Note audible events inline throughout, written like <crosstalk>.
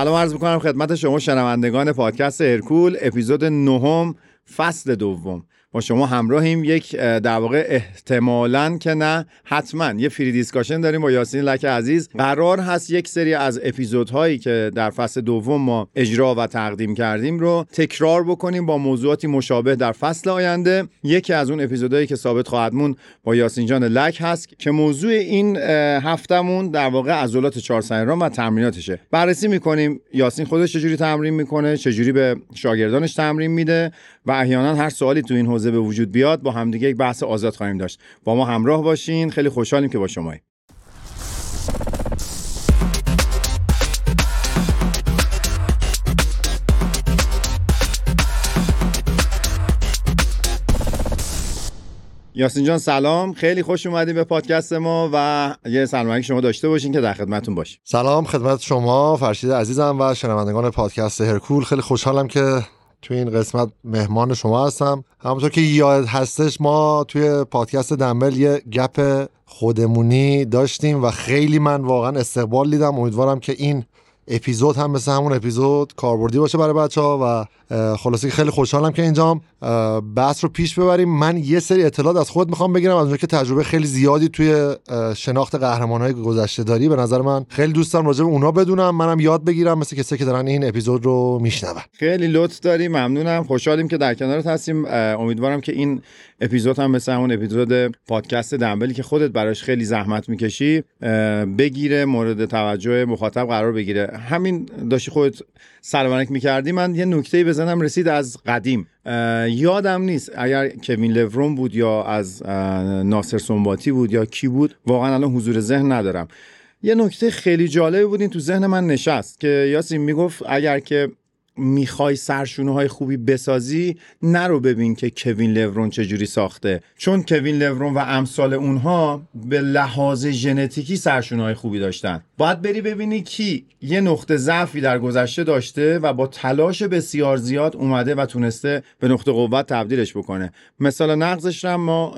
سلام عرض می‌کنم خدمت شما شنوندگان پادکست هرکول اپیزود نهم فصل دوم. با شما همراهیم. یک در واقع احتمالا که نه حتما یه فری دیسکاشن داریم با یاسین لک عزیز. قرار هست یک سری از اپیزودهایی که در فصل دوم ما اجرا و تقدیم کردیم رو تکرار بکنیم با موضوعاتی مشابه در فصل آینده. یکی از اون اپیزودهایی که ثابت خواهد مون با یاسین جان لک هست که موضوع این هفتمون در واقع عضلات چهار و تمریناتشه. بررسی می‌کنیم. یاسین خودش چجوری تمرین می‌کنه؟ چجوری به شاگردانش تمرین میده؟ و احیانا هر سوالی تو این حوزه به وجود بیاد با همدیگه یک بحث آزاد خواهیم داشت. با ما همراه باشین. خیلی خوشحالیم که با شما یاسین جان سلام. خیلی خوش اومدیم به پادکست ما و یه سلام شما داشته باشین که در خدمتتون باشیم سلام خدمت شما فرشید عزیزم و شنوندگان پادکست هرکول. خیلی خوشحالم که توی این قسمت مهمان شما هستم. همونطور که یاد هستش ما توی پادکست دنبل یه گپ خودمونی داشتیم و خیلی من واقعا استقبال دیدم. امیدوارم که این اپیزود هم مثل همون اپیزود کاربردی باشه برای بچه ها و خلاصه خیلی خوشحالم که اینجام بحث رو پیش ببریم. من یه سری اطلاعات از خود می‌خوام بگیرم از که تجربه خیلی زیادی توی شناخت قهرمان های گذشته داری. به نظر من خیلی دوستم راجع به اونا بدونم منم یاد بگیرم مثل کسی که دارن این اپیزود رو میشنون. خیلی لطف داری ممنونم. خوشحالیم که در کنارت هستیم. امیدوارم که این اپیزود هم مثل همون اپیزود پادکست دنبلی که خودت براش خیلی زحمت می‌کشی بگیره مورد توجه مخاطب قرار بگیره. همین داشتی خودت سلامت می‌کردی. من یه نکته بزنم رسید از قدیم. یادم نیست اگر کوین لورون بود یا از ناصر سنباتی بود یا کی بود واقعا الان حضور ذهن ندارم. یه نکته خیلی جالبی بود این تو ذهن من نشست که یاسین می‌گفت اگر که می‌خوای سرشونه های خوبی بسازی نرو ببین که کوین لورون چجوری ساخته. چون کوین لورون و امثال اونها به لحاظ ژنتیکی سرشونه های خوبی داشتن. باید بری ببینی کی یه نقطه ضعفی در گذشته داشته و با تلاش بسیار زیاد اومده و تونسته به نقطه قوت تبدیلش بکنه. مثال نقضش هم ما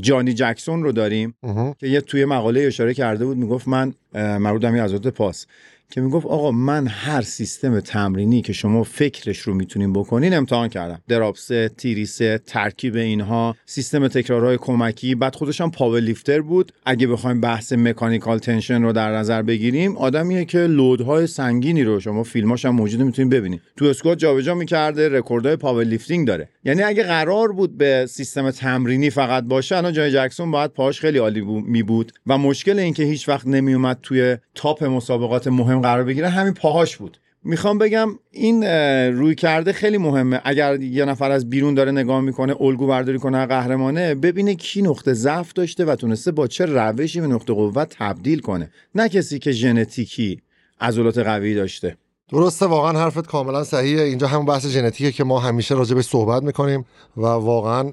جانی جکسون رو داریم که یه توی مقاله اشاره کرده بود می‌گفت من مربوط از پاس. که می‌گفت آقا من هر سیستم تمرینی که شما فکرش رو می‌تونین بکنین امتحان کردم. drop set، tri-set، ترکیب اینها سیستم تکرارهای کمکی. بعد خودش هم powerlifter بود. اگه بخوایم بحث mechanical tension رو در نظر بگیریم آدمیه که load های سنگینی رو شما فیلماش هم موجود می‌تونین ببینید تو اسکوات جابجا می‌کرده رکوردهای powerlifting داره. یعنی اگه قرار بود به سیستم تمرینی فقط باشه الان جانی جکسون باید پاش خیلی عالی می بود و مشکل اینکه هیچ وقت نمیومد توی top مسابقات مهم قرار بگیره همین پاهاش بود. می‌خوام بگم این روی کرده خیلی مهمه. اگر یه نفر از بیرون داره نگاه می‌کنه الگو برداری کنه قهرمانه ببینه کی نقطه ضعف داشته و تونسته با چه روشی به نقطه قوت تبدیل کنه. نه کسی که ژنتیکی عضلات قوی داشته. درسته واقعا حرفت کاملا صحیحه. اینجا همون بحث ژنتیکه که ما همیشه راجع به صحبت می‌کنیم و واقعا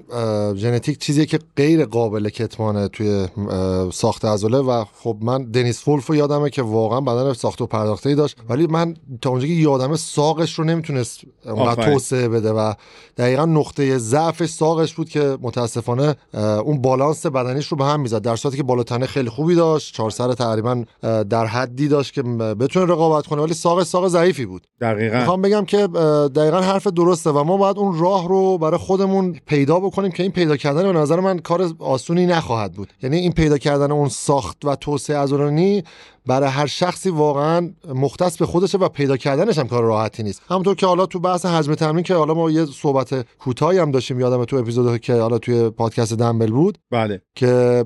ژنتیک چیزیه که غیر قابل کتمانه توی ساخت عضله و خب من دنیس فولف رو یادمه که واقعا بدن ساخت و پرداخته ای داشت. ولی من تا اونجا که یادمه ساقش رو نمی‌تونست اونقدر توسعه بده و دقیقا نقطه ضعفش ساقش بود که متاسفانه اون بالانس بدنیش رو به هم می‌زد. در صورتی که بالاتنه خیلی خوبی داشت. چهار سر تقریبا در حدی داشت که بتونه رقابت کنه. ولی ساقش ساق ضعیفی بود. دقیقا. می‌خوام بگم که دقیقا حرف درسته و ما باید اون راه رو برای خودمون پیدا بکنیم که این پیدا کردن به نظر من کار آسونی نخواهد بود. یعنی این پیدا کردن اون ساخت و توسعه عضلانی برای هر شخصی واقعا مختص به خودشه و پیدا کردنش هم کار راحتی نیست. همونطور که حالا تو بحث حجم تمرین که حالا ما یه صحبت کوتاهی هم داشتیم یادم تو اپیزود که حالا توی پادکست دنبل بود بله. که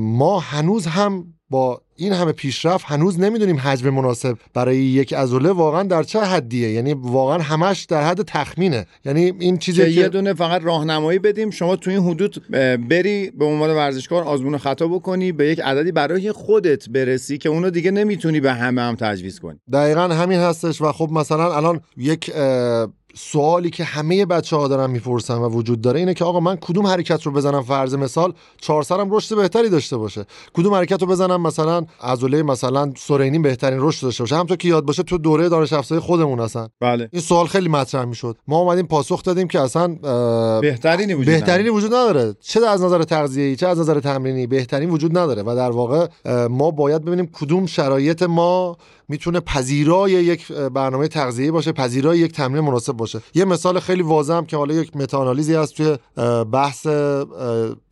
ما هنوز هم با این همه پیشرفت هنوز نمی‌دونیم حجم مناسب برای یک عضله واقعا در چه حدیه. یعنی واقعا همش در حد تخمینه. یعنی این چیزی که, یه دونه فقط راهنمایی بدیم شما تو این حدود بری به عنوان ورزشکار آزمون خطا بکنی به یک عددی برای خودت برسی که اونو دیگه نمی‌تونی به همه هم تجویز کنی. دقیقا همین هستش و خب مثلا الان یک سوالی که همه بچه ها دارن می‌پرسن و وجود داره اینه که آقا من کدوم حرکت رو بزنم فرض مثال چهار سرم رشد بهتری داشته باشه. کدوم حرکت رو بزنم مثلا عضله مثلا سورینی بهترین رشد داشته باشه. همونطور که یاد باشه تو دوره دانش افزاری خودمون هستن. بله. این سوال خیلی مطرح می‌شد. ما اومدیم پاسخ دادیم که اصلا بهترینی وجود بهترینی وجود نداره. چه از نظر تغذیه‌ای چه از نظر تمرینی بهترین وجود نداره. و در واقع ما باید ببینیم کدوم شرایط ما می‌تونه پذیرای یک برنامه تغذیه‌ای باشه پذیرای یک تمرین مناسب باشه. یه مثال خیلی واضح هم که حالا یک متاانالیزی هست توی بحث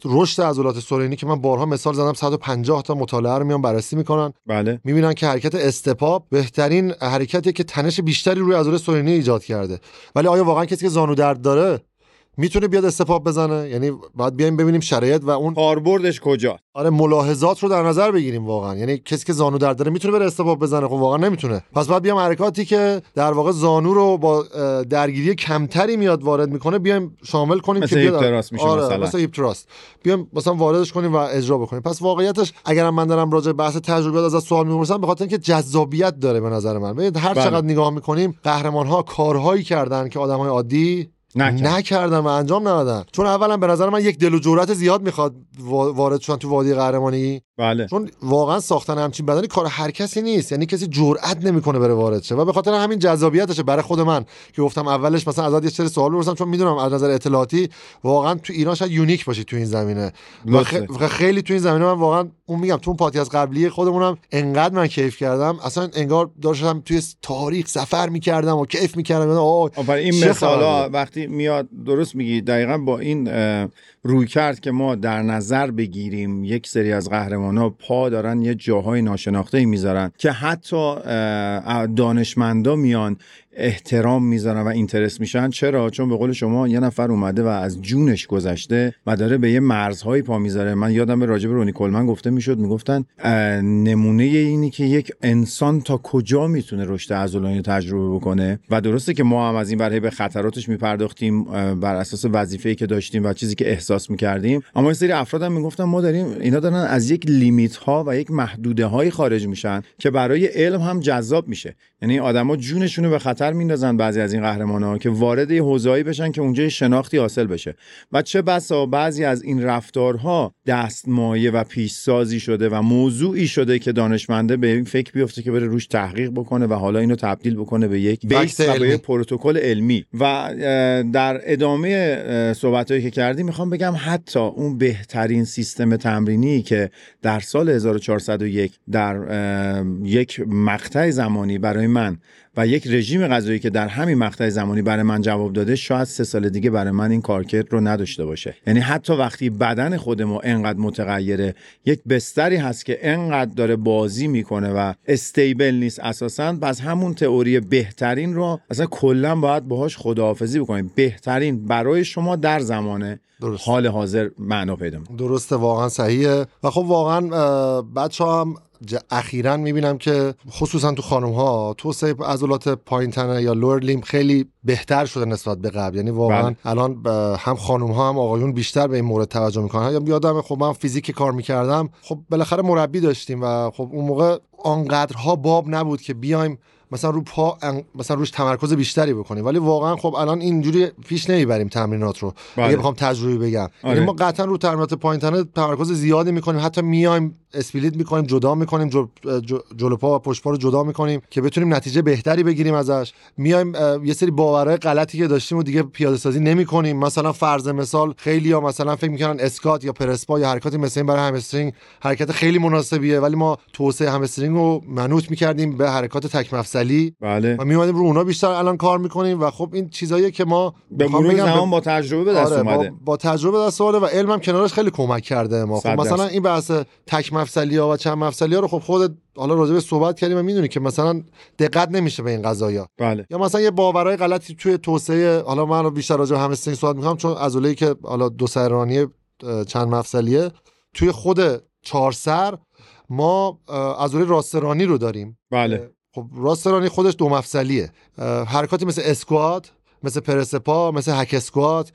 رشد عضلات سورینی که من بارها مثال زدم 150 تا مطالعه رو میان بررسی می‌کنن. بله. می‌بینن که حرکت استپاپ بهترین حرکتی که تنش بیشتری روی عضله سورینی ایجاد کرده. ولی آیا واقعا کسی که زانو درد داره می‌تونه بیاد step up بزنه؟ یعنی باید بیایم ببینیم شرایط و اون کاربردش کجا؟ آره ملاحظات رو در نظر بگیریم واقعا. یعنی کسی که زانو درد داره می‌تونه بره step up بزنه؟ خب واقعا نمی‌تونه. پس باید بیام حرکاتی که در واقع زانو رو با درگیری کمتری میاد وارد می‌کنه بیایم شامل کنیم مثل که بیاد. thrust میشه آره مثلا. مثل hip thrust بیام مثلا واردش کنیم و اجرا بکنیم. پس واقعیتش اگرم من دارم راجع به بحث تجربیات از سوال می‌پرسم به خاطر اینکه جذابیت داره به نظر من. ببینید هر بله. چقدر نگاه می‌کنیم قهرمان ها کارهایی کردن که آدمای عادی نکرد. نکردن و انجام ندادن چون اولا به نظر من یک دل و جرأت زیاد می‌خواد وا- وارد شدن تو وادی قهرمانی بله. چون واقعا ساختن همچین بدنی کار هر کسی نیست. یعنی کسی جرئت نمی‌کنه بره وارد شه. و به خاطر همین جذابیتشه برای خود من که گفتم اولش مثلا ازت یه سری سوال بپرسم چون می‌دونم از نظر اطلاعاتی واقعا تو ایران شاید یونیک باشی تو این زمینه. و. خ- خیلی تو این زمینه من واقعا اون میگم تو اون پادکست قبلی خودمونم انقدر من کیف کردم. اصلا انگار داشتم توی تاریخ سفر می‌کردم و کیف می‌کردم. آه آفرین این چه مثال ها خبره؟ وقتی میاد درست میگی دقیقا با این روی کرد که ما در نظر بگیریم یک سری از قهرمان ها پا دارن یه جاهای ناشناخته ای می‌ذارن که حتی دانشمندا میان احترام می‌ذارن و اینترس میشن. چرا؟ چون به قول شما یه نفر اومده و از جونش گذشته و داره به یه مرزهایی پا می‌ذاره. من یادم به رونی کلمن گفته می‌شد می‌گفتن نمونه اینی که یک انسان تا کجا می‌تونه رشد عضلانی رو تجربه بکنه؟ و درسته که ما هم از این برای به خطراتش میپرداختیم بر اساس وظیفه‌ای که داشتیم و چیزی که احساس می‌کردیم. اما یه سری افراد هم می‌گفتن ما داریم اینا دارن از یک لیمیت ها و یک محدوده های خارج میشن که برای علم هم جذاب میشه. یعنی آدما جونشون رو به خطر میندازن بعضی از این قهرمان ها که وارد یه حوزه‌ای بشن که اونجا شناختی حاصل بشه. و چه بسا بعضی از این رفتارها دستمایه و پیشسازی شده و موضوعی شده که دانشمنده به این فکر بیفته که بره روش تحقیق بکنه و حالا اینو تبدیل بکنه به یک بیس و به پروتکل علمی. و در ادامه صحبتهایی که کردیم می‌خوام بگم حتی اون بهترین سیستم تمرینی که در سال 1401 در یک مقطع زمانی برای من و یک رژیم غذایی که در همین مقطع زمانی برای من جواب داده شاید سه سال دیگه برای من این کارکرد رو نداشته باشه. یعنی حتی وقتی بدن خود ما انقدر متغیره یک بستری هست که انقدر داره بازی می‌کنه و استیبل نیست اساسا پس همون تئوری بهترین رو اصلا کلا باید باهاش خداحافظی بکنیم. بهترین برای شما در زمان درست. حال حاضر معنا پیدا درسته واقعا صحیحه. و خب واقعا بچه هم اخیرا می‌بینم که خصوصا تو خانم ها توسعه عضلات پایین تنه یا lower limb خیلی بهتر شده نسبت به قبل. یعنی واقعا بله. الان هم خانم ها هم آقایون بیشتر به این مورد توجه می‌کنن. یا یادم خب من فیزیک کار می‌کردم. خب بالاخره مربی داشتیم و خب اون موقع آنقدرها باب نبود که بیایم مثلا رو پا مثلا روش تمرکز بیشتری بکنیم. ولی واقعا خب الان اینجوری پیش نمی‌بریم تمرینات رو. بله. اگه بخوام تجربی بگم. آره. یعنی ما قطعا رو تمرینات پایین تمرکز زیادی می‌کنیم. حتی میایم split می‌کنیم جدا می‌کنیم جل... جلو پا و پشت پا رو جدا می‌کنیم که بتونیم نتیجه بهتری بگیریم ازش. میایم یه سری باورهای غلطی که داشتیم و دیگه پیاده سازی نمی‌کنیم. مثلا فرض مثال خیلی ها مثلا فکر می‌کنن اسکات یا پرسپا یا حرکاتی مثل این برای همسترینگ حرکت خیلی مناسبیه. ولی ما توسعه همسترینگ رو منوط می‌کردیم به حرکات تک بله. و میومدیم رو اونا بیشتر الان کار می‌کنیم و خب این چیزاییه که ما به مرور زمان با تجربه به دست آره اومده. با تجربه دست آورده و علمم کنارش خیلی کمک کرده ما. خب مثلا. این بحث تک مفصلی ها و چند مفصلی ها رو خب خودت حالا راجع به صحبت کردیم و می‌دونی که مثلا دقت نمیشه به این قضايا بله. یا مثلا یه باورهای غلطی توی توسعه حالا من رو بیشتر راجع به همسترینگ صحبت می‌کنم چون عضله‌ای که حالا دو سرانی چند مفصلیه توی خود چهار سر ما عضله راسترانی رو داریم. بله. خب راسترانی خودش دو مفصلیه حرکاتی مثل اسکوات مثل پرسپا مثل هک اسکوات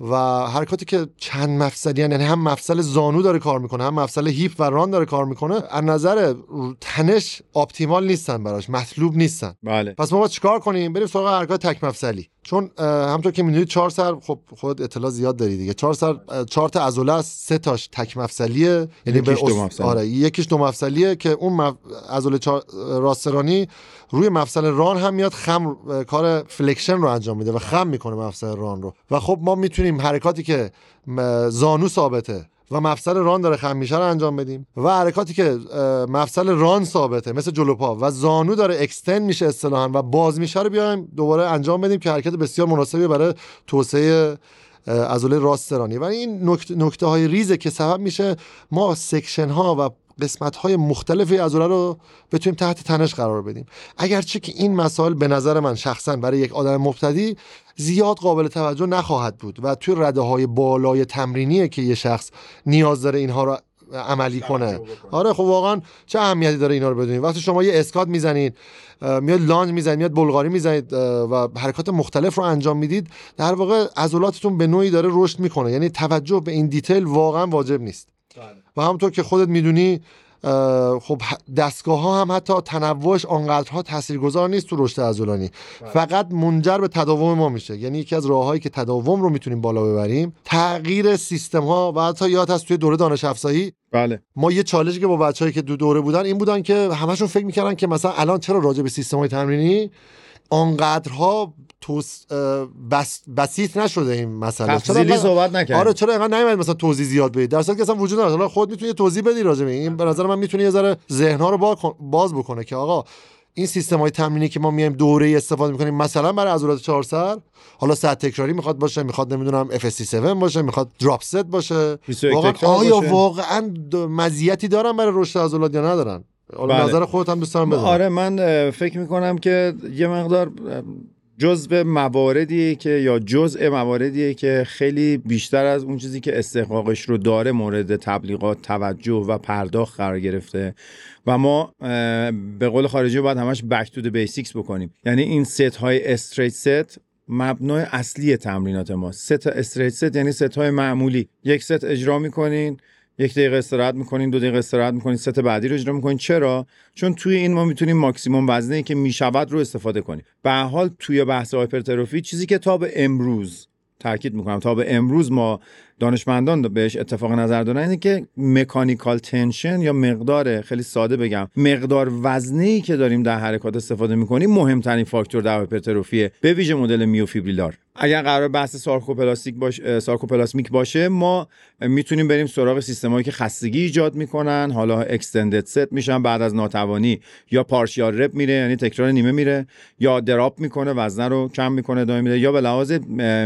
و حرکاتی که چند مفصلی یعنی هم مفصل زانو داره کار می‌کنه هم مفصل هیپ و ران داره کار می‌کنه. از نظر تنش آپتیمال نیستن براش مطلوب نیستن. بله. پس ما باید چیکار کنیم؟ بریم سراغ حرکات تک مفصلی. چون اه، همونطور که می‌دونید چهار سر خب خود اطلاع زیاد داری دیگه. چهار سر چهار تا عضله است سه تاش تک مفصلیه. یعنی یکیش دو مفصلی. آره یکیش دو مفصلیه که اون مف... عضله چهار... راسترانی روی مفصل ران هم میاد خم کار flexion رو انجام میده و خم می‌کنه مفصل ران رو. و خب ما می‌تونیم حرکاتی که زانو ثابته و مفصل ران داره خم میشه رو انجام بدیم و حرکاتی که مفصل ران ثابته مثل جلو پا و زانو داره extend میشه اصطلاحا و باز میشه رو بیایم دوباره انجام بدیم که حرکت بسیار مناسبی برای توسعه عضله راست رانی. و این نکته های ریزه که سبب میشه ما section ها و قسمت های مختلفی عضله رو بتونیم تحت تنش قرار بدیم. اگرچه که این مسائل به نظر من شخصا برای یک آدم مبتدی زیاد قابل توجه نخواهد بود و توی رده های بالای تمرینیه که یه شخص نیاز داره اینها رو عملی کنه. آره خب واقعا چه اهمیتی داره اینا رو بدونید وقتی شما یه اسکات می‌زنید میاد لانج می‌زنید میاد بلغاری می‌زنید و حرکات مختلف رو انجام می‌دید در واقع عضلاتتون به نوعی داره رشد می‌کنه. یعنی توجه به این دیتیل واقعا واجب نیست. و همونطور که خودت می‌دونی خب دستگاه ها هم حتی تنوعش آنقدرها تاثیرگذار نیست تو رشد عضلانی. فقط منجر به تداوم ما میشه. یعنی یکی از راههایی که تداوم رو می‌تونیم بالا ببریم تغییر سیستم ها و حتی یاد هست توی دوره دانش افزایی. بله. ما یه چالشی که با بچه‌ای که دو دوره بودن این بودن که همشون فکر می‌کردن که مثلا الان چرا راجع به سیستم های تمرینی آنقدرها توس بس بسیط نشده این مسئله. چرا تفصیلی انقدر- صحبت نکردیم آره چرا اینقدر نمیاد مثلا توضیح زیاد بدید در صورتی که اصلا وجود نداره. حالا خود می‌تونی توضیح بدی راجع به این به نظر من می‌تونه یه ذره ذهن‌ها رو با- باز بکنه که آقا این سیستم های تمرینی که ما میایم دوره استفاده می‌کنیم مثلا برای عضلات چهار سر حالا صد تکراری می‌خواد باشه می‌خواد نمی‌دونم FSC7 باشه می‌خواد دراپ ست باشه. 21 واقعا آیا. واقعا مزیتی دارن برای رشد عضلات یا ندارن؟ حالا بله. نظر خودت هم دوست آره من فکر می‌کنم که یه مقدار جزء مواردیه که یا جزء مواردیه که خیلی بیشتر از اون چیزی که استحقاقش رو داره مورد تبلیغات توجه و پرداخت قرار گرفته. و ما به قول خارجی باید همش back to basics بکنیم. یعنی این ست های straight set مبنای اصلی تمرینات ما set straight set یعنی ست های معمولی. یک ست اجرا می‌کنین یک دقیقه استراحت می‌کنین دو دقیقه استراحت می‌کنین ست بعدی رو اجرا می‌کنین. چرا؟ چون توی این ما می‌تونیم ماکسیموم وزنه که می‌شود رو استفاده کنیم. به حال توی بحث hypertrophy چیزی که تا به امروز تاکید می‌کنم تا به امروز ما دانشمندان بهش اتفاق نظر دارن اینه که mechanical tension یا مقدار خیلی ساده بگم مقدار وزنی که داریم در حرکات استفاده می‌کنیم مهمترین فاکتور در hypertrophy ه به ویژه مدل myofibrillar. اگر قرار بحث sarcoplastic باشه sarcoplasmic باشه ما می‌تونیم بریم سراغ سیستمایی که خستگی ایجاد می‌کنن حالا extended set میشن بعد از ناتوانی یا partial rep میره یعنی تکرار نیمه میره یا drop می‌کنه وزنه رو کم می‌کنه ادامه میده یا به لحاظ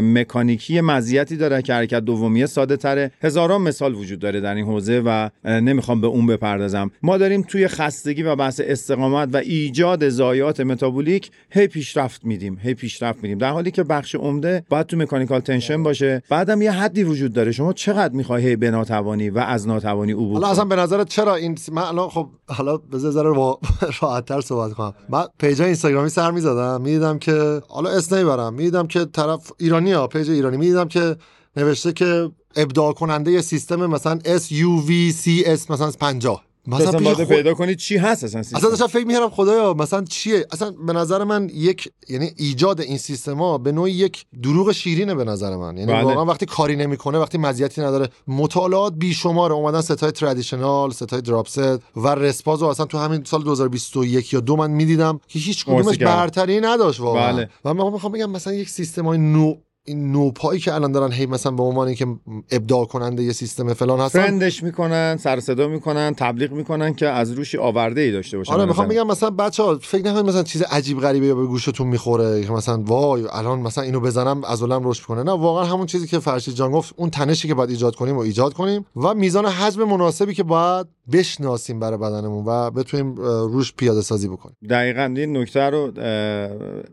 مکانیکی مزیتی داره که حرکت دومی ساده تره هزاران مثال وجود داره در این حوزه و نمی‌خوام به اون بپردازم. ما داریم توی خستگی و بحث استقامت و ایجاد ضایعات متابولیک هی پیشرفت میدیم هی پیشرفت میدیم. در حالی که بخش عمده باید تو mechanical tension باشه. بعدم یه حدی وجود داره. شما چقدر می‌خوای هی به ناتوانی و از ناتوانی عبور حالا؟ اصلا به نظرت چرا این من الان خب حالا بذار ذره وا- <laughs> راحت‌تر صحبت کنم. من page اینستاگرامی سر می‌زدم. می‌دیدم که حالا اسم نمی‌برم. می‌دیدم که طرف ایرانی ها page ایرانی. می‌دیدم که نوشته که ابداع کننده سیستم مثلا SUVCS مثلا 50 اصلا مثلا باید خود... پیدا کنید چی هست اصلا سیستم اصلا داشتم فکر می‌کردم خدایا مثلا چیه اصلا به نظر من یک یعنی ایجاد این سیستما به نوعی یک دروغ شیرینه به نظر من یعنی بله. واقعا وقتی کاری نمی‌کنه وقتی مزیتی نداره مطالعات بیشمار اومدن set ای traditional set ای drop set و rest pause رو اصلا تو همین سال 2021 یا دو من می‌دیدم که هیچ کدومش. برتری نداشت واقعا بله. و من می‌خوام بگم مثلا یک سیستم های نو این نوپایی که الان دارن هی مثلا به عنوان اینکه ابداع کننده یه سیستم فلان هستن فرندش می‌کنن سر صدا می‌کنن تبلیغ می‌کنن که از روش آورده ای داشته باشن آره می‌خوام. بگم مثلا بچه ها فکر نکنید مثلا چیز عجیب غریبه یا به گوشتون می‌خوره که مثلا وای الان مثلا اینو بزنم عضلم رشد کنه نه واقعا همون چیزی که فرشید جان گفت اون تنشی که باید ایجاد کنیم و ایجاد کنیم و میزان حجم مناسبی که باید بشناسیم برای بدنمون و بتونیم روش پیاده سازی بکنیم. دقیقا این نکته رو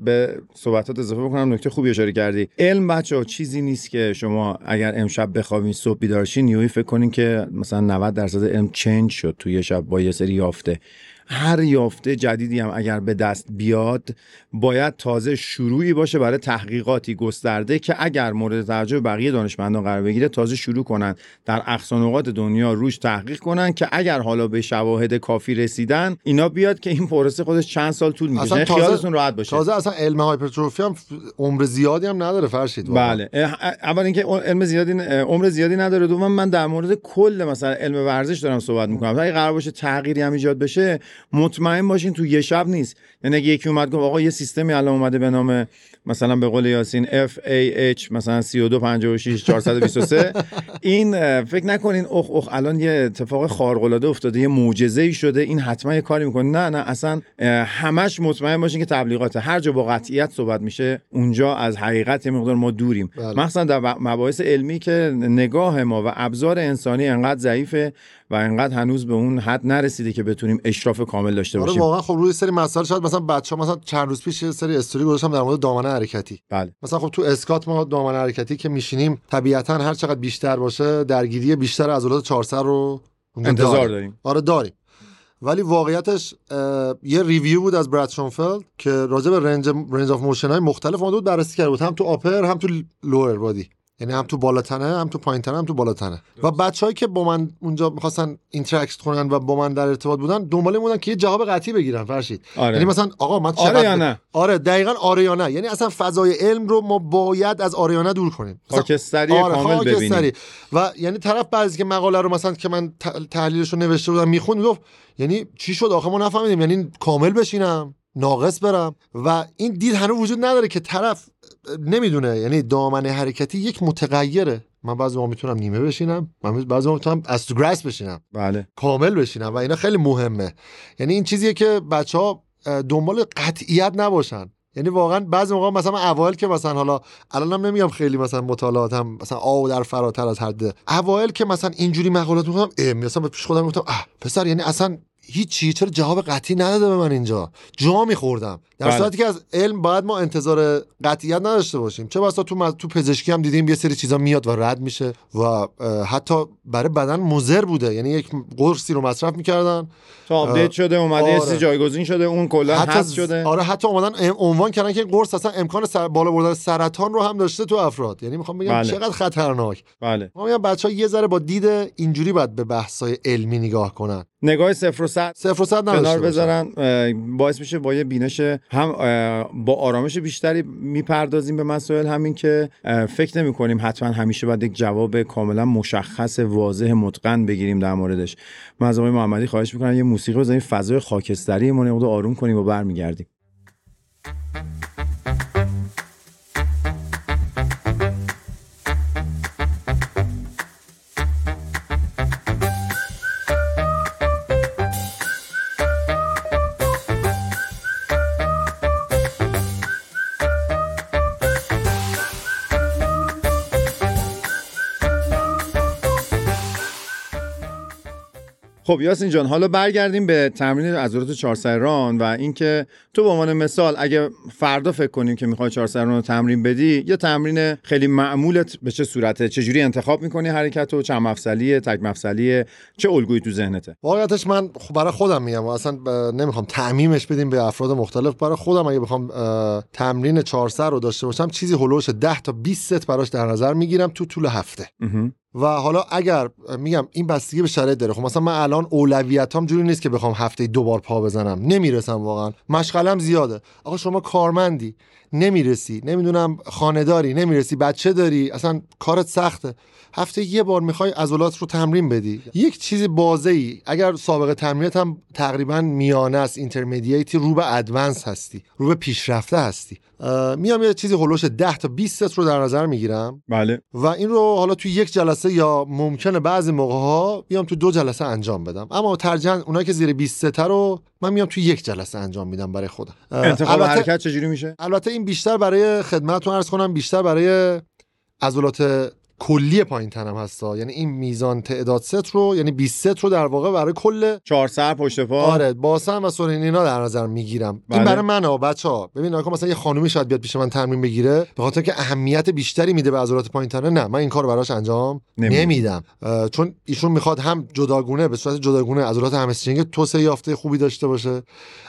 به صحبتات اضافه بکنم. نکته خوبی اشاره کردی. علم بچه ها چیزی نیست که شما اگر امشب بخوابین صبح بیدار شین یهویی فکر کنین که مثلا 90 درصد علم چنج شد توی شب با یه سری یافته. هر یافته جدیدی هم اگر به دست بیاد باید تازه شروعی باشه برای تحقیقاتی گسترده که اگر مورد توجه بقیه دانشمندان قرار بگیره تازه شروع کنن در اقصانقات دنیا روش تحقیق کنن که اگر حالا به شواهد کافی رسیدن اینا بیاد که این پروسه خودش چند سال طول می‌کشه. خیالتون راحت باشه. تازه اصلا علم هایپرتروفی هم عمر زیادی هم نداره فرشید. بله. اول اینکه علم زیادی عمر زیادی نداره. دوم من در مورد کل مثلا علم ورزش دارم صحبت می‌کنم. اگه قرار باشه تغییری هم ایجاد بشه مطمئن باشین تو یه شب نیست. یعنی اگه یکی اومد گفت آقا یه سیستمی الان اومده به نام مثلا به قول یاسین FAH مثلا 3256 423 این فکر نکنین اخ اخ الان یه اتفاق خارق العاده افتاده یه معجزه ای شده این حتما یه کاری می‌کنه. نه نه اصلا همش مطمئن باشین که تبلیغاته. هر جا با قطعیت صحبت میشه اونجا از حقیقت یه مقدار ما دوریم. بله. مخصوصا در مباحث علمی که نگاه ما و ابزار انسانی انقدر ضعیفه و انقدر هنوز به اون حد نرسیده که بتونیم اشراف کامل داشته آره باشیم. واقعا خب روی سری مسائل شاید مثلا بچه ها مثلا چند روز پیش یه سری استوری گذاشتم در مورد دامنه حرکتی. بله. مثلا خب تو اسکات ما دامنه حرکتی که میشینیم طبیعتا هر چقدر بیشتر باشه درگیری بیشتر عضلات چهارسر رو انتظار داریم. داریم. آره داریم. ولی واقعیتش یه review بود از براد شونفلد که راجع به range range of motion های مختلف اومده بود بررسی کرده بود هم تو upper هم تو lower body. یعنی هم تو بالاتنه هم تو پایین تنه هم تو بالاتنه. و بچه‌هایی که با من اونجا می‌خواستن interact کنن و با من در ارتباط بودن دنبال این بودن که یه جواب قطعی بگیرن فرشید. آره. یعنی مثلا آقا من چقدر آره یا نه؟ آره دقیقا آره یا نه. یعنی اصلا فضای علم رو ما باید از آره یا نه دور کنیم. مثلا خاکستری آره کامل ببینیم. و یعنی طرف بعضی که مقاله رو مثلا که من تحلیلش رو نوشته بودم می‌خوند می‌گفت یعنی چی شد آخه؟ ما نفهمیدیم. یعنی کامل بشینم ناقص برم. و این دید هنوز وجود نداره که طرف نمی‌دونه. یعنی دامنه حرکتی یک متغیره. من بعضی موقع می‌تونم نیمه بشینم. من بعضی موقع می‌تونم از تو گراس بشینم. بله. کامل بشینم و اینا خیلی مهمه. یعنی این چیزیه که بچه ها دنبال قطعیت نباشن. یعنی واقعا بعضی موقع مثلا اوایل که مثلا حالا الانم نمیگم خیلی مثلا مطالعاتم مثلا آو در فراتر از حده اوایل که مثلا اینجوری مقالات می‌خونم مثلا پیش خودم گفتم اه پسر یعنی اصلا هیچی چرا جواب قطعی نداده به من اینجا؟ جا میخوردم. در بله. صورتی که از علم باید ما انتظار قطعیت نداشته باشیم. چه بسا تو مز- تو پزشکی هم دیدیم یه سری چیزا میاد و رد میشه و حتی برای بدن مضر بوده. یعنی یک قرصی رو مصرف می‌کردن. تا update شده اومده یه آره. جایگزین شده اون کلا حذف شده. آره حتی اومدن عنوان کردن که قرص اصلا امکان سر... بالا بردن سرطان رو هم داشته تو افراد. یعنی می‌خوام بگم بله. چقدر خطرناک. بله. ما میگم بچه ها یه ذره با دید اینجوری باید به بحث‌های علمی نگاه کنن. نگاه صفر و صد صفر و صد کنار. بذارن باعث میشه با یه بینش هم با آرامش بیشتری می‌پردازیم به مسائل. همین که فکر نمی کنیم حتما همیشه باید یک جواب کاملا مشخص واضح متقن بگیریم در موردش. من از آقای محمدی خواهش می‌کنم یه موسیقی بزنیم فضای خاکستری ما رو آروم کنیم و برمیگردیم. خب یاسین جان حالا برگردیم به تمرین عضلات چهارسران و اینکه تو به عنوان مثال اگه فردا فکر کنیم که می‌خوای چهارسران رو تمرین بدی یه تمرین خیلی معمولت به چه صورته؟ چه جوری انتخاب می‌کنی حرکت و چند مفصلیه؟ تک مفصلیه؟ چه الگویی تو ذهنته؟ واقعیتش من خب برای خودم میگم و اصلا نمی‌خوام تعمیمش بدیم به افراد مختلف. برای خودم اگه بخوام تمرین چهار سر رو داشته باشم چیزی هلوش 10 تا 20 ست براش در نظر می‌گیرم تو طول هفته. و حالا اگر میگم این بستگی به شرایط داره خب مثلا من الان اولویتام جوری نیست که بخوام هفته دو بار پا بزنم. نمی‌رسم واقعا. مشغلم زیاده. آقا شما کارمندی. نمی‌رسی نمی‌دونم خانهداری نمی‌رسی بچه داری اصلا کارت سخته. هفته یه بار می‌خوای عضلات رو تمرین بدی. یک چیز بازه ای اگر سابقه تمرینت هم تقریبا میانه است اینترمدییتی رو به ادوانس هستی رو به پیشرفته هستی. میام یه چیزی حول و حوش 10 تا 20 ست رو در نظر می‌گیرم. بله. و این رو حالا توی یک جلسه یا ممکنه بعضی موقع ها بیام تو دو جلسه انجام بدم. اما ترجیحاً اونایی که زیر 20 ست رو من میام توی یک جلسه انجام میدم برای خودم. انتخاب البته, حرکت چجوری میشه؟ البته این بیشتر برای خدمتتون عرض کنم بیشتر برای عضلات کلی پایین تنم هستا. یعنی این میزان تعداد ست رو یعنی 20 ست رو در واقع برای کل چهار سر پشت پا. آره باسن و سورینینا در نظر می‌گیرم. بله. این برای من ها بچه ها ببین کن مثلا یه خانومی شاید بیاد پیش من تمرین بگیره به خاطر که اهمیت بیشتری میده به عضلات پایین تنه. نه من این کار براش انجام. نمیدم. اه، چون ایشون می‌خواد هم جداگونه به صورت جداگونه عضلات همسترینگ توسعه یافته خوبی داشته باشه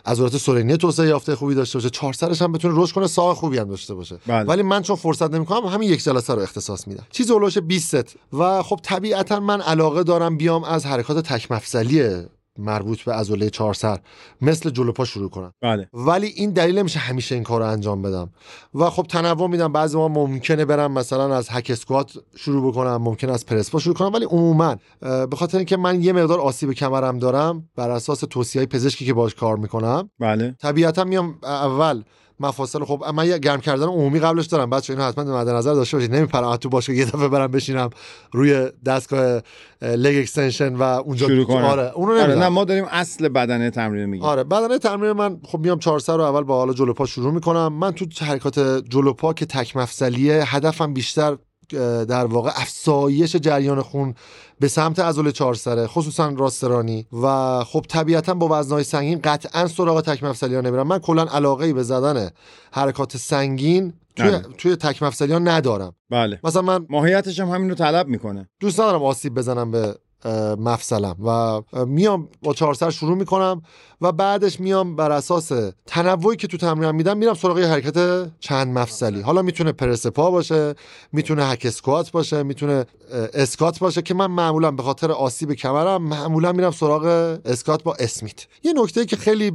عضلات سورینی توسعه یافته خوبی داشته باشه چهار سرش هم بتونه رشد کنه ساق خوبی هم داشته باشه. بله. ولی من چون فرصت نمی‌کنم همین یک جلسه رو اختصاص میدم. چیز اولوش 20 ست و خب طبیعتا من علاقه دارم بیام از حرکات تک مفصلی مربوط به عضله چهار سر مثل جلو پا شروع کنم. بله. ولی این دلیل نمیشه همیشه این کار رو انجام بدم. و خب تنوع میدم. بعضی ما ممکنه برم مثلا از هک اسکوات شروع بکنم ممکنه از پرسپا شروع کنم ولی عموما به خاطر اینکه من یه مقدار آسیب کمرم دارم بر اساس توصیه پزشکی که باش کار می‌کنم بله. طبیعتا میام اول مفاصل. خب من یه گرم کردن عمومی قبلش دارم. بچه اینو حتما مد نظر داشته باشید نمیپرم تو باشه یه دفعه برم بشینم روی دستگاه leg extension و اونجا شروع کنم. آره اونو آره. نه ما داریم اصل بدنه تمرین میگیم. آره بدنه تمرین من خب میام چهار سر رو اول با حالا جلو پا شروع می‌کنم. من تو حرکات جلو پا که تک مفصلیه هدفم بیشتر در واقع افزایش جریان خون به سمت عضله چهار سره خصوصا راست رانی و خب طبیعتا با وزنهای سنگین قطعا سراغ تک مفصلی ها نمیرم. من کلا علاقه ای به زدن حرکات سنگین توی. توی تک مفصلی ها ندارم. بله. مثلا من ماهیتش هم همین رو طلب می‌کنه. دوست ندارم آسیب بزنم به مفصلم و میام با چهار سر شروع می‌کنم و بعدش میام بر اساس تنوعی که تو تمرین میدم میرم سراغ حرکت چند مفصلی. حالا می‌تونه پرس پا باشه می‌تونه هک اسکوات باشه می‌تونه اسکات باشه که من معمولا به خاطر آسیب کمرم معمولا میرم سراغ اسکات با اسمیت. یه نکته که خیلی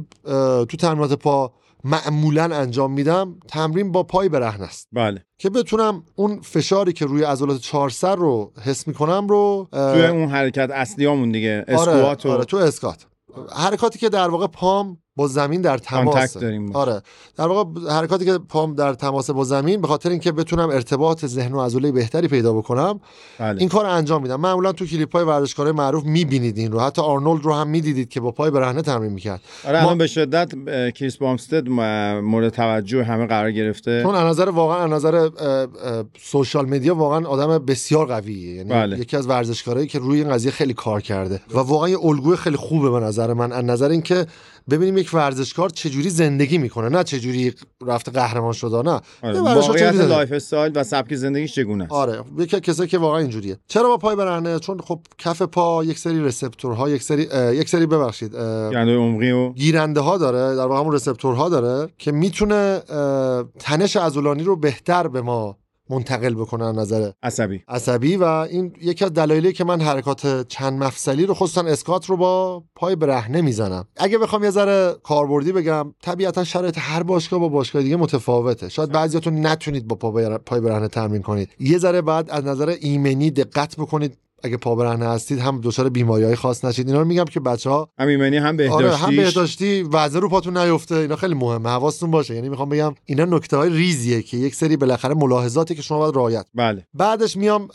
تو تمرینات پا معمولا انجام میدم تمرین با پای برهنه است. بله. که بتونم اون فشاری که روی عضلات چهار سر رو حس می‌کنم رو توی اون حرکت اصلیامون دیگه اسکوات و آره, آره تو اسکات حرکاتی که در واقع پام با زمین در تماس. داریم. آره. در واقع حرکاتی که پام در تماس با زمین به خاطر اینکه بتونم ارتباط ذهن و عضله بهتری پیدا بکنم بله. این کار انجام میدم. معمولا تو کلیپ های ورزشکارای معروف می‌بینید این رو. حتی آرنولد رو هم می‌دیدید که با پای برهنه تمرین می‌کرد. آره ما- به شدت کریس بامستد مورد توجه همه قرار گرفته. چون از نظر واقعا از نظر social media واقعا آدم بسیار قویه. یعنی بله. یکی از ورزشکارایی که روی این قضیه خیلی کار کرده و واقعا یه الگوی خیلی خوبه به نظر من. از نظر اینکه ببینیم یک ورزشکار چجوری زندگی می‌کنه نه چجوری رفته قهرمان شده نه. آره. واقعیت لایف استایل و سبک زندگیش چگونه است؟ آره یکی از کسایی که واقعا اینجوریه. چرا با پای برهنه چون خب کف پا یک سری receptor ها یک سری یک سری ببخشید اه، گیرنده عمقی و گیرنده ها داره در واقع همون receptor ها داره که می‌تونه تنش عضلانی رو بهتر به ما منتقل بکنه از نظر عصبی. عصبی و این یکی از دلایلی که من حرکات چند مفصلی رو خصوصا اسکات رو با پای برهنه می‌زنم اگه بخوام یه ذره کاربردی بگم طبیعتا شرایط هر باشگاه با باشگاه دیگه متفاوته. شاید بعضیاتون نتونید با پای برهنه تمرین کنید. یه ذره بعد از نظر ایمنی دقت بکنید. اگه پا برهنه هستید هم دچار بیماری های خاص نشید. اینا رو میگم که بچه ها هم ایمنی هم آره هم بهداشتی وزن رو پاتون نیفته. اینا خیلی مهمه. حواستون باشه. یعنی می‌خوام بگم اینا نکته های ریزیه که یک سری بالاخره ملاحظاتی که شما باید رعایت بله. بعدش میام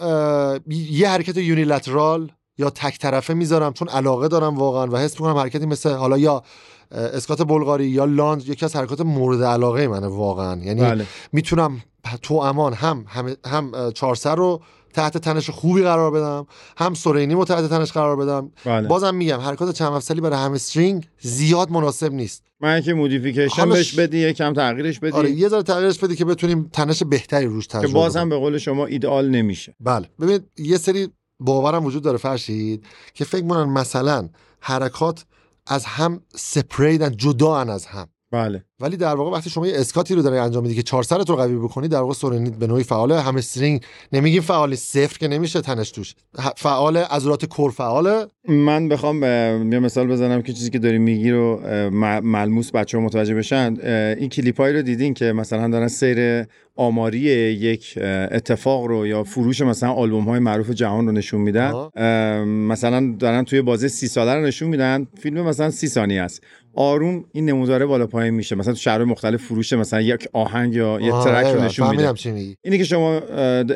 یه حرکت یونیلترال یا تک طرفه می‌ذارم چون علاقه دارم واقعا و حس می‌کنم حرکتی مثل حالا یا اسکات بلغاری یا لانج یکی از حرکات مورد علاقه منه واقعا. یعنی بله. می‌تونم تو امان هم هم, هم اه، چهار سر رو تحت تنش خوبی قرار بدم. هم سورینی رو تحت تنش قرار بدم. بله. بازم میگم حرکات چند مفصلی برای همسترینگ زیاد مناسب نیست. من که مودیفیکیشن بهش بدی یکم تغییرش بدی. آره یه ذره تغییرش بدی که بتونیم تنش بهتری روش که تجربه بازم کنیم. به قول شما ایدئال نمیشه. بله. ببینید یه سری باورم وجود داره فرشید که فکر می‌کنن مثلا حرکات از هم سپریدن جدا از هم. بله. ولی در واقع وقتی شما یه اسکاتی رو داری انجام میدی که چهار سرت رو قوی بکنی در واقع سورینیت به نوعی فعاله. هم استرینگ نمیگیم فعال صفر که نمیشه تنش توش. فعال عضلات کور فعاله. من بخوام یه مثال بزنم که چیزی که داری میگی رو ملموس بچه ها متوجه بشن. این کلیپ هایی رو دیدین که مثلا دارن سیر آماری یک اتفاق رو یا فروش مثلا آلبوم های معروف جهان رو نشون میدن. مثلا دارن توی بازه سی ساله رو نشون میدن. فیلم مثلا سی ثانیه است. آروم این نموداره بالا پایین میشه. مثلا مثلا تو شهرهای مختلف فروش مثلا یک آهنگ یا یه آه، ترک رو ایوه، نشون میده. اینی که شما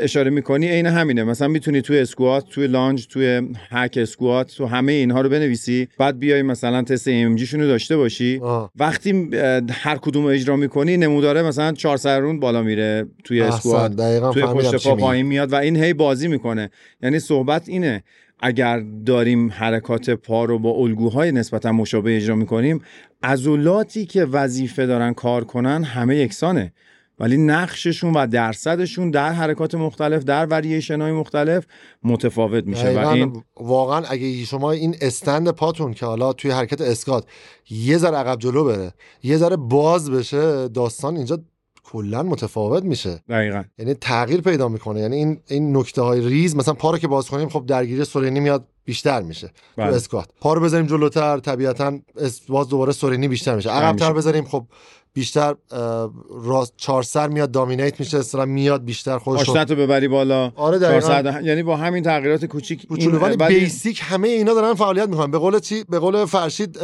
اشاره می‌کنی عین همینه. مثلا می‌تونی توی اسکوات توی لانج توی هک اسکوات تو همه اینها رو بنویسی. بعد بیای مثلا تست ام جی رو داشته باشی. آه. وقتی هر کدوم رو اجرا می‌کنی نموداره مثلا 400 روند بالا میره توی اسکوات. توی پشت پا. پایین میاد و این هی بازی می‌کنه. یعنی صحبت اینه. اگر داریم حرکات پا رو با الگوهای نسبتا مشابه اجرا می‌کنیم عضلاتی که وظیفه دارن کار کنن همه یکسانه. ولی نقششون و درصدشون در حرکات مختلف در وریشن های مختلف متفاوت میشه و این واقعا اگه شما این استند پاتون که حالا توی حرکت اسکات یه ذره عقب جلو بره یه ذره باز بشه داستان اینجا کلا متفاوت میشه. دقیقا. یعنی تغییر پیدا می‌کنه. یعنی این این نکته های ریز مثلا پا رو که باز کنیم خب درگیری سورینی میاد بیشتر میشه. بله. تو اسکات پا رو بذاریم جلوتر طبیعتا باز دوباره سورینی بیشتر میشه. عقبتر میشه. بذاریم خب بیشتر راست چهار سر میاد دامینیت میشه اصلا میاد بیشتر خودش رو- ببری بالا. آره دقیقاً. 400 یعنی با همین تغییرات کوچیک کوچولو این- ولی بیسیک همه اینا دارن فعالیت می‌کنن. به قول چی؟ به قول فرشید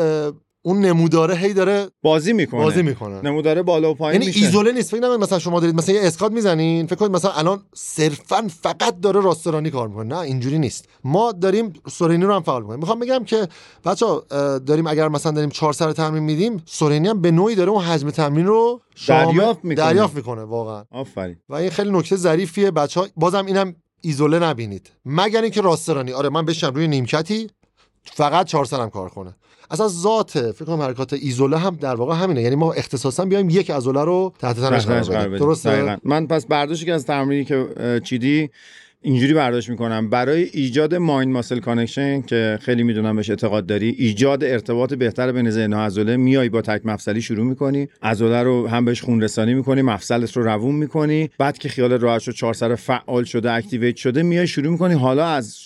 اون نموداره هی داره بازی می‌کنه. بازی می‌کنه. نموداره بالا و پایین یعنی ایزوله نیست. فکر نکنید مثلا شما دارید مثلا یه اسکات می‌زنین. فکر کنید مثلا الان صرفا فقط داره راسترانی کار می‌کنه. نه اینجوری نیست. ما داریم سورینی رو هم فعال می‌کنیم. می‌خوام بگم که بچه داریم اگر مثلا داریم چهار سر تمرین میدیم سورینی هم به نوعی داره اون حجم تمرین رو دریافت می‌کنه. دریافت می‌کنه واقعا. آفرین. و این خیلی نکته ظریفیه بچه ها بازم اینم ایزوله نبینید. مگر اینکه راسترانی آره من بشم روی نیمکتی فقط چهار سرم کار کنه. اصلا ذات فکر کنم حرکات ایزوله هم در واقع همینه یعنی ما اختصاصا بیایم یک عضله رو تحت تنش قرار بدیم. درسته. من پس برداشتی که از تمرینی که چیدی اینجوری برداشت می‌کنم. برای ایجاد mind muscle connection که خیلی می‌دونم بهش اعتقاد داری ایجاد ارتباط بهتر بین ذهن و عضله میای با تک مفصلی شروع می‌کنی عضله رو هم بهش خون رسانی می‌کنی مفصلت رو روون می‌کنی بعد که خیال راحت شد چهار سر فعال شده activate شده میای شروع می‌کنی. حالا از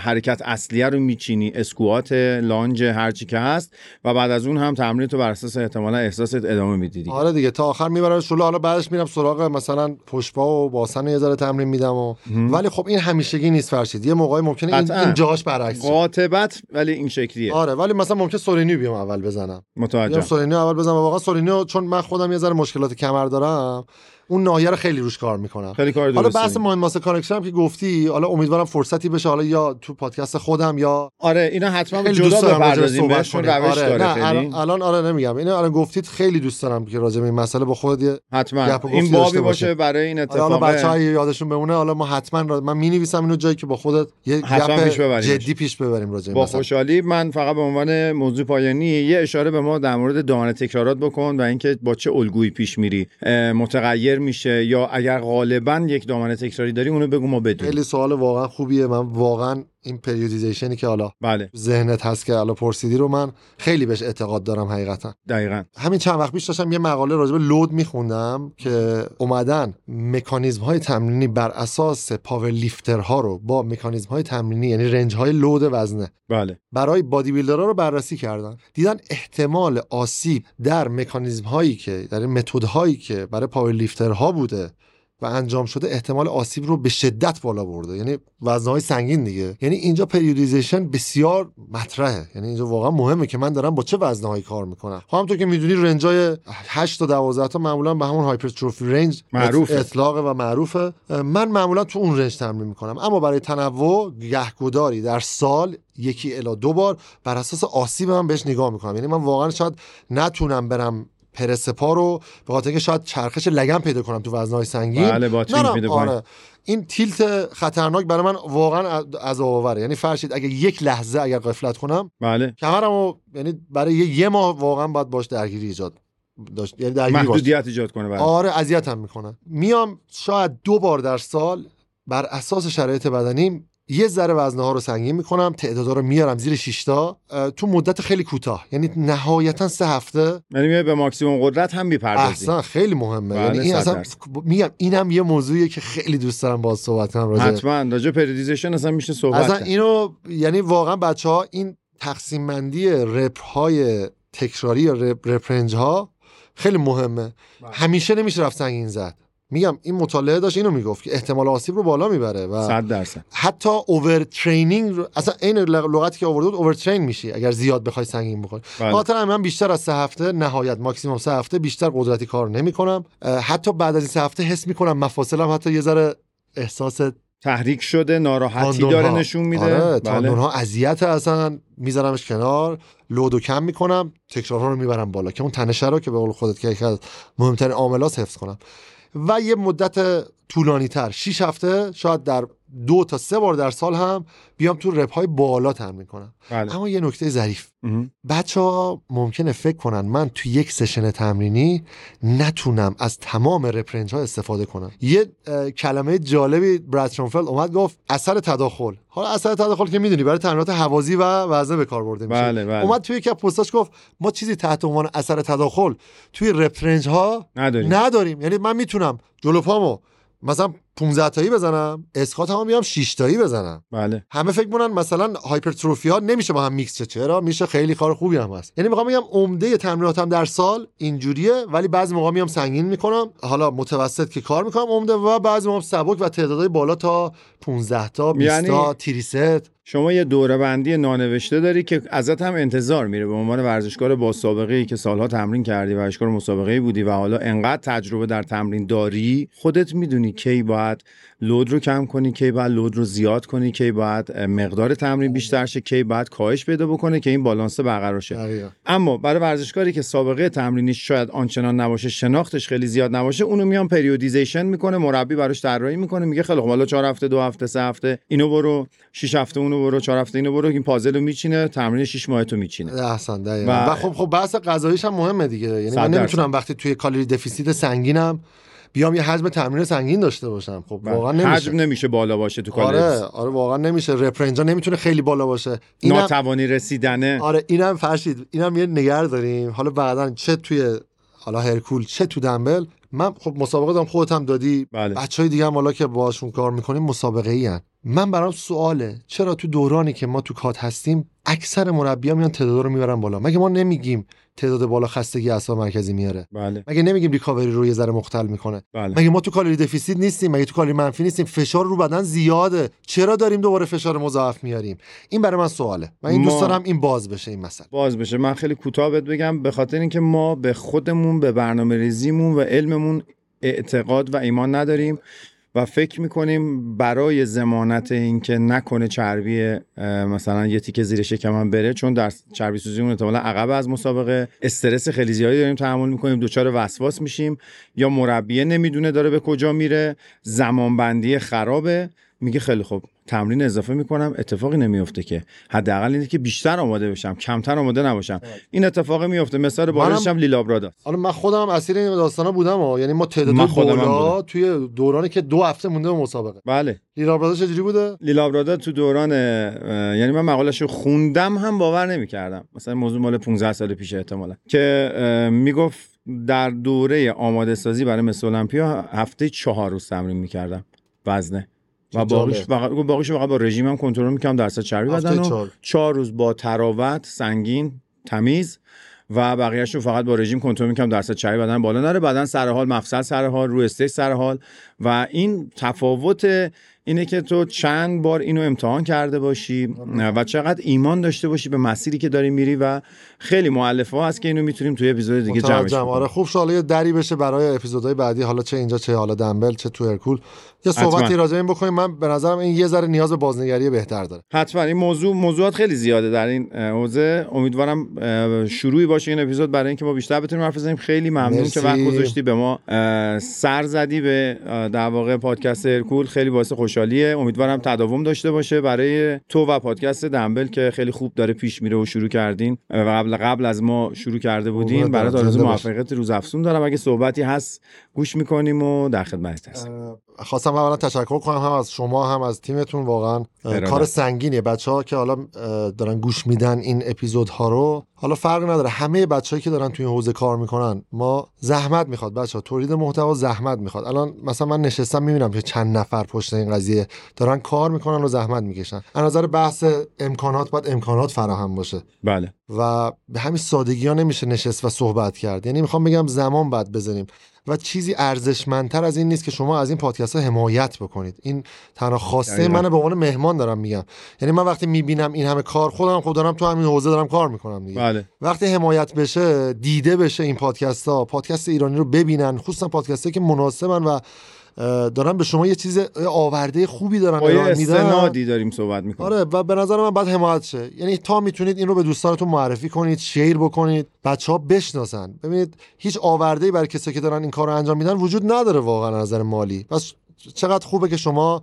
حرکت اصلیه رو میچینی squat lunge هرچی که هست و بعد از اون هم تمرین تو بر اساس احتمالا احساست ادامه میدی. دیگه. آره دیگه تا آخر می‌برم شلوغ حالا بعدش میرم سراغ مثلا پشت پا و باسن یه ذره تمرین میدم و ولی خب این همیشگی نیست فرشید. یه موقعی ممکنه این. این جاهاش برعکس. غالبا ولی این شکلیه. آره ولی مثلا ممکن سرینی بیام اول بزنم. بیام متوجه سرینی اول بزنم. واقعا سرینی چون من خودم یه ذره مشکلات کمر دارم اون ناحیه رو خیلی روش کار می‌کنم خیلی کار حالا بحث mind muscle connection هم که گفتی حالا امیدوارم فرصتی بشه حالا یا تو پادکست خودم یا آره اینا حتما خیلی جدا بپردازیم بهشون. روش آره. داره خیلی الان, آره نمیگم اینو الان گفتید خیلی دوست دارم که راجع به این مسئله با خود حتما این بابی باشه. برای این آره حالا اتفاق بچه یادشون بمونه حالا ما حتما. من می نویسم اینو جایی که با خودت یه گپ. جدی پیش ببریم راجع به با. خوشحالی من فقط به عنوان موضوع پایانی یه اشاره به ما در مورد دامنه تکرارات بکن و اینکه با چه الگویی پیش میری متغیر میشه یا اگر غالبا یک دامنه تکراری داری اونو بگو ما بدونیم. خیلی سوال واقعا خوبیه. من واقعا این periodization ی که حالا بله. ذهنت هست که حالا پرسیدی رو من خیلی بهش اعتقاد دارم حقیقتا. دقیقا. همین چند وقت پیش داشتم یه مقاله راجع به load میخوندم که اومدن مکانیزم های تمرینی بر اساس power lifter ها رو با مکانیزم های تمرینی یعنی range های load وزنه بله. برای bodybuilder ها رو بررسی کردن. دیدن احتمال آسیب در مکانیزم هایی که در متد هایی که برای power lifter ها بوده و انجام شده احتمال آسیب رو به شدت بالا برده. یعنی وزنهای سنگین دیگه. یعنی اینجا periodization بسیار مطرحه. یعنی اینجا واقعا مهمه که من دارم با چه وزنهایی کار می‌کنم. خب همونطور که می‌دونی range ای 8 تا 12 تا معمولا به همون hypertrophy range معروفه. اطلاق و معروفه. من معمولا تو اون range تمرین می‌کنم. اما برای تنوع گهگداری در سال یکی الی دو بار بر اساس آسیب من بهش نگاه می‌کنم. یعنی من واقعا شاید نتونم برم پرس پا رو به خاطر اینکه شاید چرخش لگن پیدا کنم تو وزنهای سنگین. بله. پیدا. آره. این تیلت خطرناک برای من واقعا از آوره. یعنی فرشید اگه یک لحظه اگر قفلت کنم بله. کمرمو یعنی برای یه, یه ماه واقعا باید باش درگیری ایجاد داشت. یعنی درگیری محدودیت ایجاد کنه بله. آره اذیتم می‌کنه. میام شاید دو بار در سال بر اساس شرایط بدنیم یه ذره وزنه ها رو سنگین می‌کنم تعدادا رو میارم زیر 6 تا تو مدت خیلی کوتاه. یعنی نهایتا سه هفته. یعنی به ماکسیموم قدرت هم می‌پردازی. اصلا خیلی مهمه. بله، یعنی این اصلا. میگم اینم یه موضوعیه که خیلی دوست دارم باهاش صحبت کنم راجع حتما. راجع periodization اصلا میشه صحبت اصلا. اینو یعنی واقعا بچه ها این تقسیم بندی rep های تکراری یا rep, rep range ها خیلی مهمه. بله. همیشه نمیشه رفت سنگین زد. میگم این مطالعه داشت اینو می‌گفت که احتمال آسیب رو بالا می‌بره و 100 درصد حتی over training رو اصلا این لغتی که آورده بود over train میشی اگر زیاد بخوای سنگین بکنی بله. خاطر من بیشتر از سه هفته نهایت ماکسیموم سه هفته بیشتر قدرتی کار نمی‌کنم حتی بعد از این سه هفته حس می‌کنم مفاصلم حتی یه ذره احساس تحریک شده ناراحتی داره. نشون میده آره بله. تاندون ها اذیت اصلا میذارمش کنار لودو کم می‌کنم تکرارها رو می‌برم بالا که اون تنشه رو که به قول خودت که یکی از مهمترین عاملات حفظ کنم و یه مدت طولانی تر 6 هفته شاید در دو تا سه بار در سال هم بیام تو رپ های بالا تمرین کنم بله. اما یه نکته ظریف. بچه ها ممکنه فکر کنن من تو یک سشن تمرینی نتونم از تمام rep range ها استفاده کنم. یه کلمه جالبی Brad Schoenfeld اومد گفت اثر تداخل. حالا اثر تداخل که می‌دونی برای تمرینات هوازی و وزنه به کار برده میشه. بله بله. اومد توی یکی از پستاش گفت ما چیزی تحت عنوان اثر تداخل توی rep range ها نداریم. نداریم. یعنی من می‌تونم جلو پامو مثلا 15 تایی بزنم اسکات هم بیام 6 تایی بزنم. بله. همه فکر کنن مثلا hypertrophy ها نمیشه با هم میکس شه چرا؟ میشه خیلی کار خوبی هم هست. یعنی می‌خوام بگم عمده تمریناتم در سال اینجوریه ولی بعضی موقع میام سنگین می‌کنم. حالا متوسط که کار می‌کنم عمده و بعضی موقع سبک و تعدادهای بالا تا 15 تا 20 یعنی- تا تریست. شما یه دوره بندی نانوشته داری که ازت هم انتظار میره به عنوان ورزشکار با سابقه ای که سالها تمرین کردی ورزشکار مسابقه ای بودی و حالا انقدر تجربه در تمرین داری خودت می‌دونی کی باید load رو کم کنی کی باید load رو زیاد کنی کی باید مقدار تمرین بیشتر شه کی باید کاهش پیدا بکنه که این بالانس برقرار شه دقیقاً. اما برای ورزشکاری که سابقه تمرینیش شاید آنچنان نباشه شناختش خیلی زیاد نباشه اونو میان periodization می‌کنه مربی براش طراحی می‌کنه میگه خیلی خب حالا 4 هفته دو هفته سه هفته اینو برو 6 هفته اونو برو 4 هفته اینو برو این پازل رو میچینه تمرین 6 ماه تو میچینه احسن دقیقاً. و- و خب خب بحث غذاییش هم مهمه دیگه یعنی من. نمی‌تونم وقتی توی کالری deficit سنگینم بیام یه حجم تمرین سنگین داشته باشم. خب واقعا نمیشه. حجم نمیشه بالا باشه تو آره calories آره واقعا نمیشه. rep range ا نمی‌تونه خیلی بالا باشه. اینم ناتوانی رسیدنه. آره اینم فرشید اینم یه نگر داریم. حالا بعدا چه توی حالا هرکول چه تو دنبل؟ من خب مسابقه دارم خودت هم دادی. بله. بچه های دیگه هم حالا که باشون کار می‌کنیم مسابقه ای هن. من برام سواله. چرا تو دورانی که ما تو کات هستیم اکثر مربی میان تعداد رو می‌برن بالا؟ مگه ما نمیگیم تعداد بالا خستگی اعصاب مرکزی میاره؟ بله. مگه نمیگیم ریکاوری رو یه ذره مختل می‌کنه؟ بله. مگه ما تو کالری دفیسیت نیستیم؟ مگه تو کالری منفی نیستیم؟ فشار رو بدن زیاده. چرا داریم دوباره فشار مضاعف میاریم؟ این برای من سواله. من این دوست ما- دارم این باز بشه این مسئله باز بشه. من خیلی کوتاه بگم به خاطر اینکه ما به خودمون به برنامه ریزیمون و علممون اعتقاد و ایمان نداریم. و فکر می‌کنیم برای زمانت اینکه نکنه چربی مثلا یه تیکه زیر شکمم بره چون در چربی سوزیمون احتمالا عقب از مسابقه استرس خیلی زیادی داریم تحمل می‌کنیم دچار وسواس میشیم یا مربیه نمی‌دونه داره به کجا میره زمانبندی خرابه. میگه خیلی خوب. تمرین اضافه می‌کنم اتفاقی نمیفته که. حداقل اینه که بیشتر آماده بشم کمتر آماده نباشم. این اتفاق میفته مثال بارشش هم لیلابرادا حالا من خودم هم اسیر این داستانا بودم ها. یعنی ما تعداد بالا. توی دورانی که دو هفته مونده به مسابقه. بله. لیلا برادر چجوری بوده؟ لیلابرادا تو دوران یعنی من مقالش رو خوندم هم باور نمی‌کردم. مثلا موضوع مال 15 سال پیش احتمالا. که می‌گفت در دوره آماده سازی برای مس المپیا هفته چهار روز تمرین می‌کردم. وزنه. و باقیش. فقط باقیش فقط با رژیمم کنترل می‌کردم درصد چربی بدن و چهار. روز با تراوت سنگین تمیز و بقیه‌اش رو فقط با رژیم کنترل می‌کنم درصد چربی بدن بالا نره بعدن سر حال مفصل سر حال رو استیج سر حال و این تفاوت اینه که تو چند بار اینو امتحان کرده باشی و چقدر ایمان داشته باشی به مسیری که داری میری و خیلی مؤلفه ها هست که اینو می‌تونیم توی اپیزود دیگه جمعش. کنیم آره خوب شد. حالا یه دری بشه برای اپیزودهای بعدی. حالا چه اینجا چه حالا دنبل چه تو هرکول. یه صحبتی. راجع این بکنیم. من به نظرم این یه ذره نیاز به بازنگری بهتر داره. حتما. این موضوع موضوعات خیلی زیاده در این حوزه. امیدوارم شروعی باشه این اپیزود برای اینکه ما بیشتر بتونیم حرف بزنیم. خیلی ممنون. که وقت گذاشتی به ما. سر زدی به در واقع پادکست هرکول خیلی باعث خوشحالیه امیدوارم تداوم داشته باشه برای تو و پادکست دنبل که خیلی خوب داره پیش میره و شروع کردین و قبل قبل از ما شروع کرده بودین برم. آرزو. موفقیت روز افزون دارم اگه صحبتی هست گوش می‌کنیم و در خدمت هستیم. خواستم اولا تشکر کنم هم از شما هم از تیمتون. واقعا. کار سنگینیه. بچه ها که حالا دارن گوش میدن این اپیزودها رو حالا فرق نداره. همه بچههایی که دارن توی این حوزه کار می‌کنن ما زحمت می‌خواد. بچه ها تولید محتوا زحمت می‌خواد. الان مثلا من نشستم می‌بینم که چند نفر پشت این قضیه دارن کار می‌کنن و زحمت می‌کشن. از نظر بحث امکانات باید امکانات فراهم باشه. بله. و به همین سادگی ها نمیشه نشست و صحبت کرد. یعنی می‌خوام بگم زمان بعد بذاریم. و چیزی ارزشمندتر از این نیست که شما از این پادکست ها حمایت بکنید. این تنها خواسته. من به عنوان مهمان دارم میگم. یعنی من وقتی می‌بینم این همه کار خودم خود دارم تو همین حوزه دارم کار می‌کنم دیگه. بله. وقتی حمایت بشه دیده بشه این پادکست ها پادکست ایرانی رو ببینن خصوصا پادکست که مناسبن و دارن به شما یه چیز آورده خوبی دارن ارائه میدن. استنادی داریم صحبت می‌کنیم. آره و به نظر من باید حمایت شه. یعنی تا می‌تونید این رو به دوستانتون معرفی کنید شیر بکنید بچه ها بشناسن. ببینید هیچ آورده برای کسی که دارن این کار رو انجام میدن وجود نداره واقعا از نظر مالی. پس چقدر خوبه که شما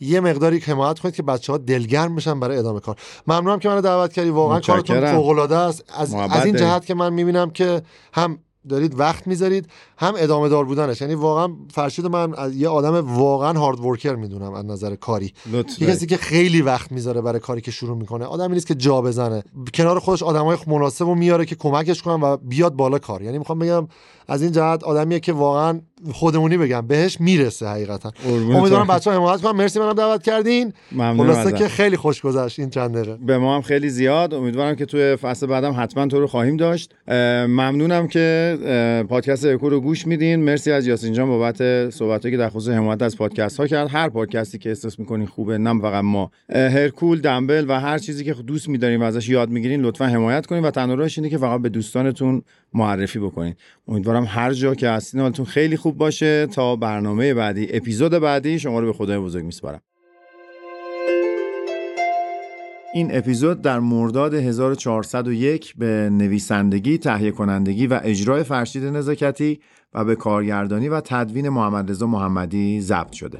یه مقداری حمایت کنید که بچه ها دلگرم بشن برای ادامه کار. ممنونم که منو دعوت کردی. واقعا کارتون. فوق العاده است. از, از این. جهت که من می‌بینم که هم دارید وقت می‌ذارید. هم ادامه دار بودنش. یعنی واقعا فرشید من از یه آدم واقعا هارد ورکر می‌دونم از نظر کاری. یه کسی که خیلی وقت می‌ذاره برای کاری که شروع می‌کنه. آدمی نیست که جا بزنه. کنار خودش آدمای مناسب رو میاره که کمکش کنن و بیاد بالا کار. یعنی می‌خوام بگم از این جهت آدمیه که واقعا خودمونی بگم بهش می‌رسه حقیقتا. امیدوارم بچه ها حمایت کنن. مرسی منم دعوت کردین. ممنونم خلاصه. که خیلی خوش گذشت این چند دقیقه. به ما هم خیلی زیاد. امیدوارم که توی فصل بعدم حتما تو رو خواهیم داشت. ممنونم که پادکست اکو رو گوش میدین. مرسی از یاسین جان بابت صحبتایی که در خصوص حمایت از پادکست ها کرد. هر پادکستی که احساس می‌کنین خوبه نه فقط ما. هرکول دنبل و هر چیزی که دوست میدارین و ازش یاد می‌گیرین لطفا حمایت کنین. و تنها راهش اینه که فقط به دوستانتون معرفی بکنین. امیدوارم هر جا که هستین حالتون خیلی خوب باشه تا برنامه بعدی اپیزود بعدی شما رو به خدای بزرگ میسپارم این اپیزود در مرداد 1401 به نویسندگی، تهیه کنندگی و اجرای فرشید نزاکتی و به کارگردانی و تدوین محمد رضا محمدی ضبط شده.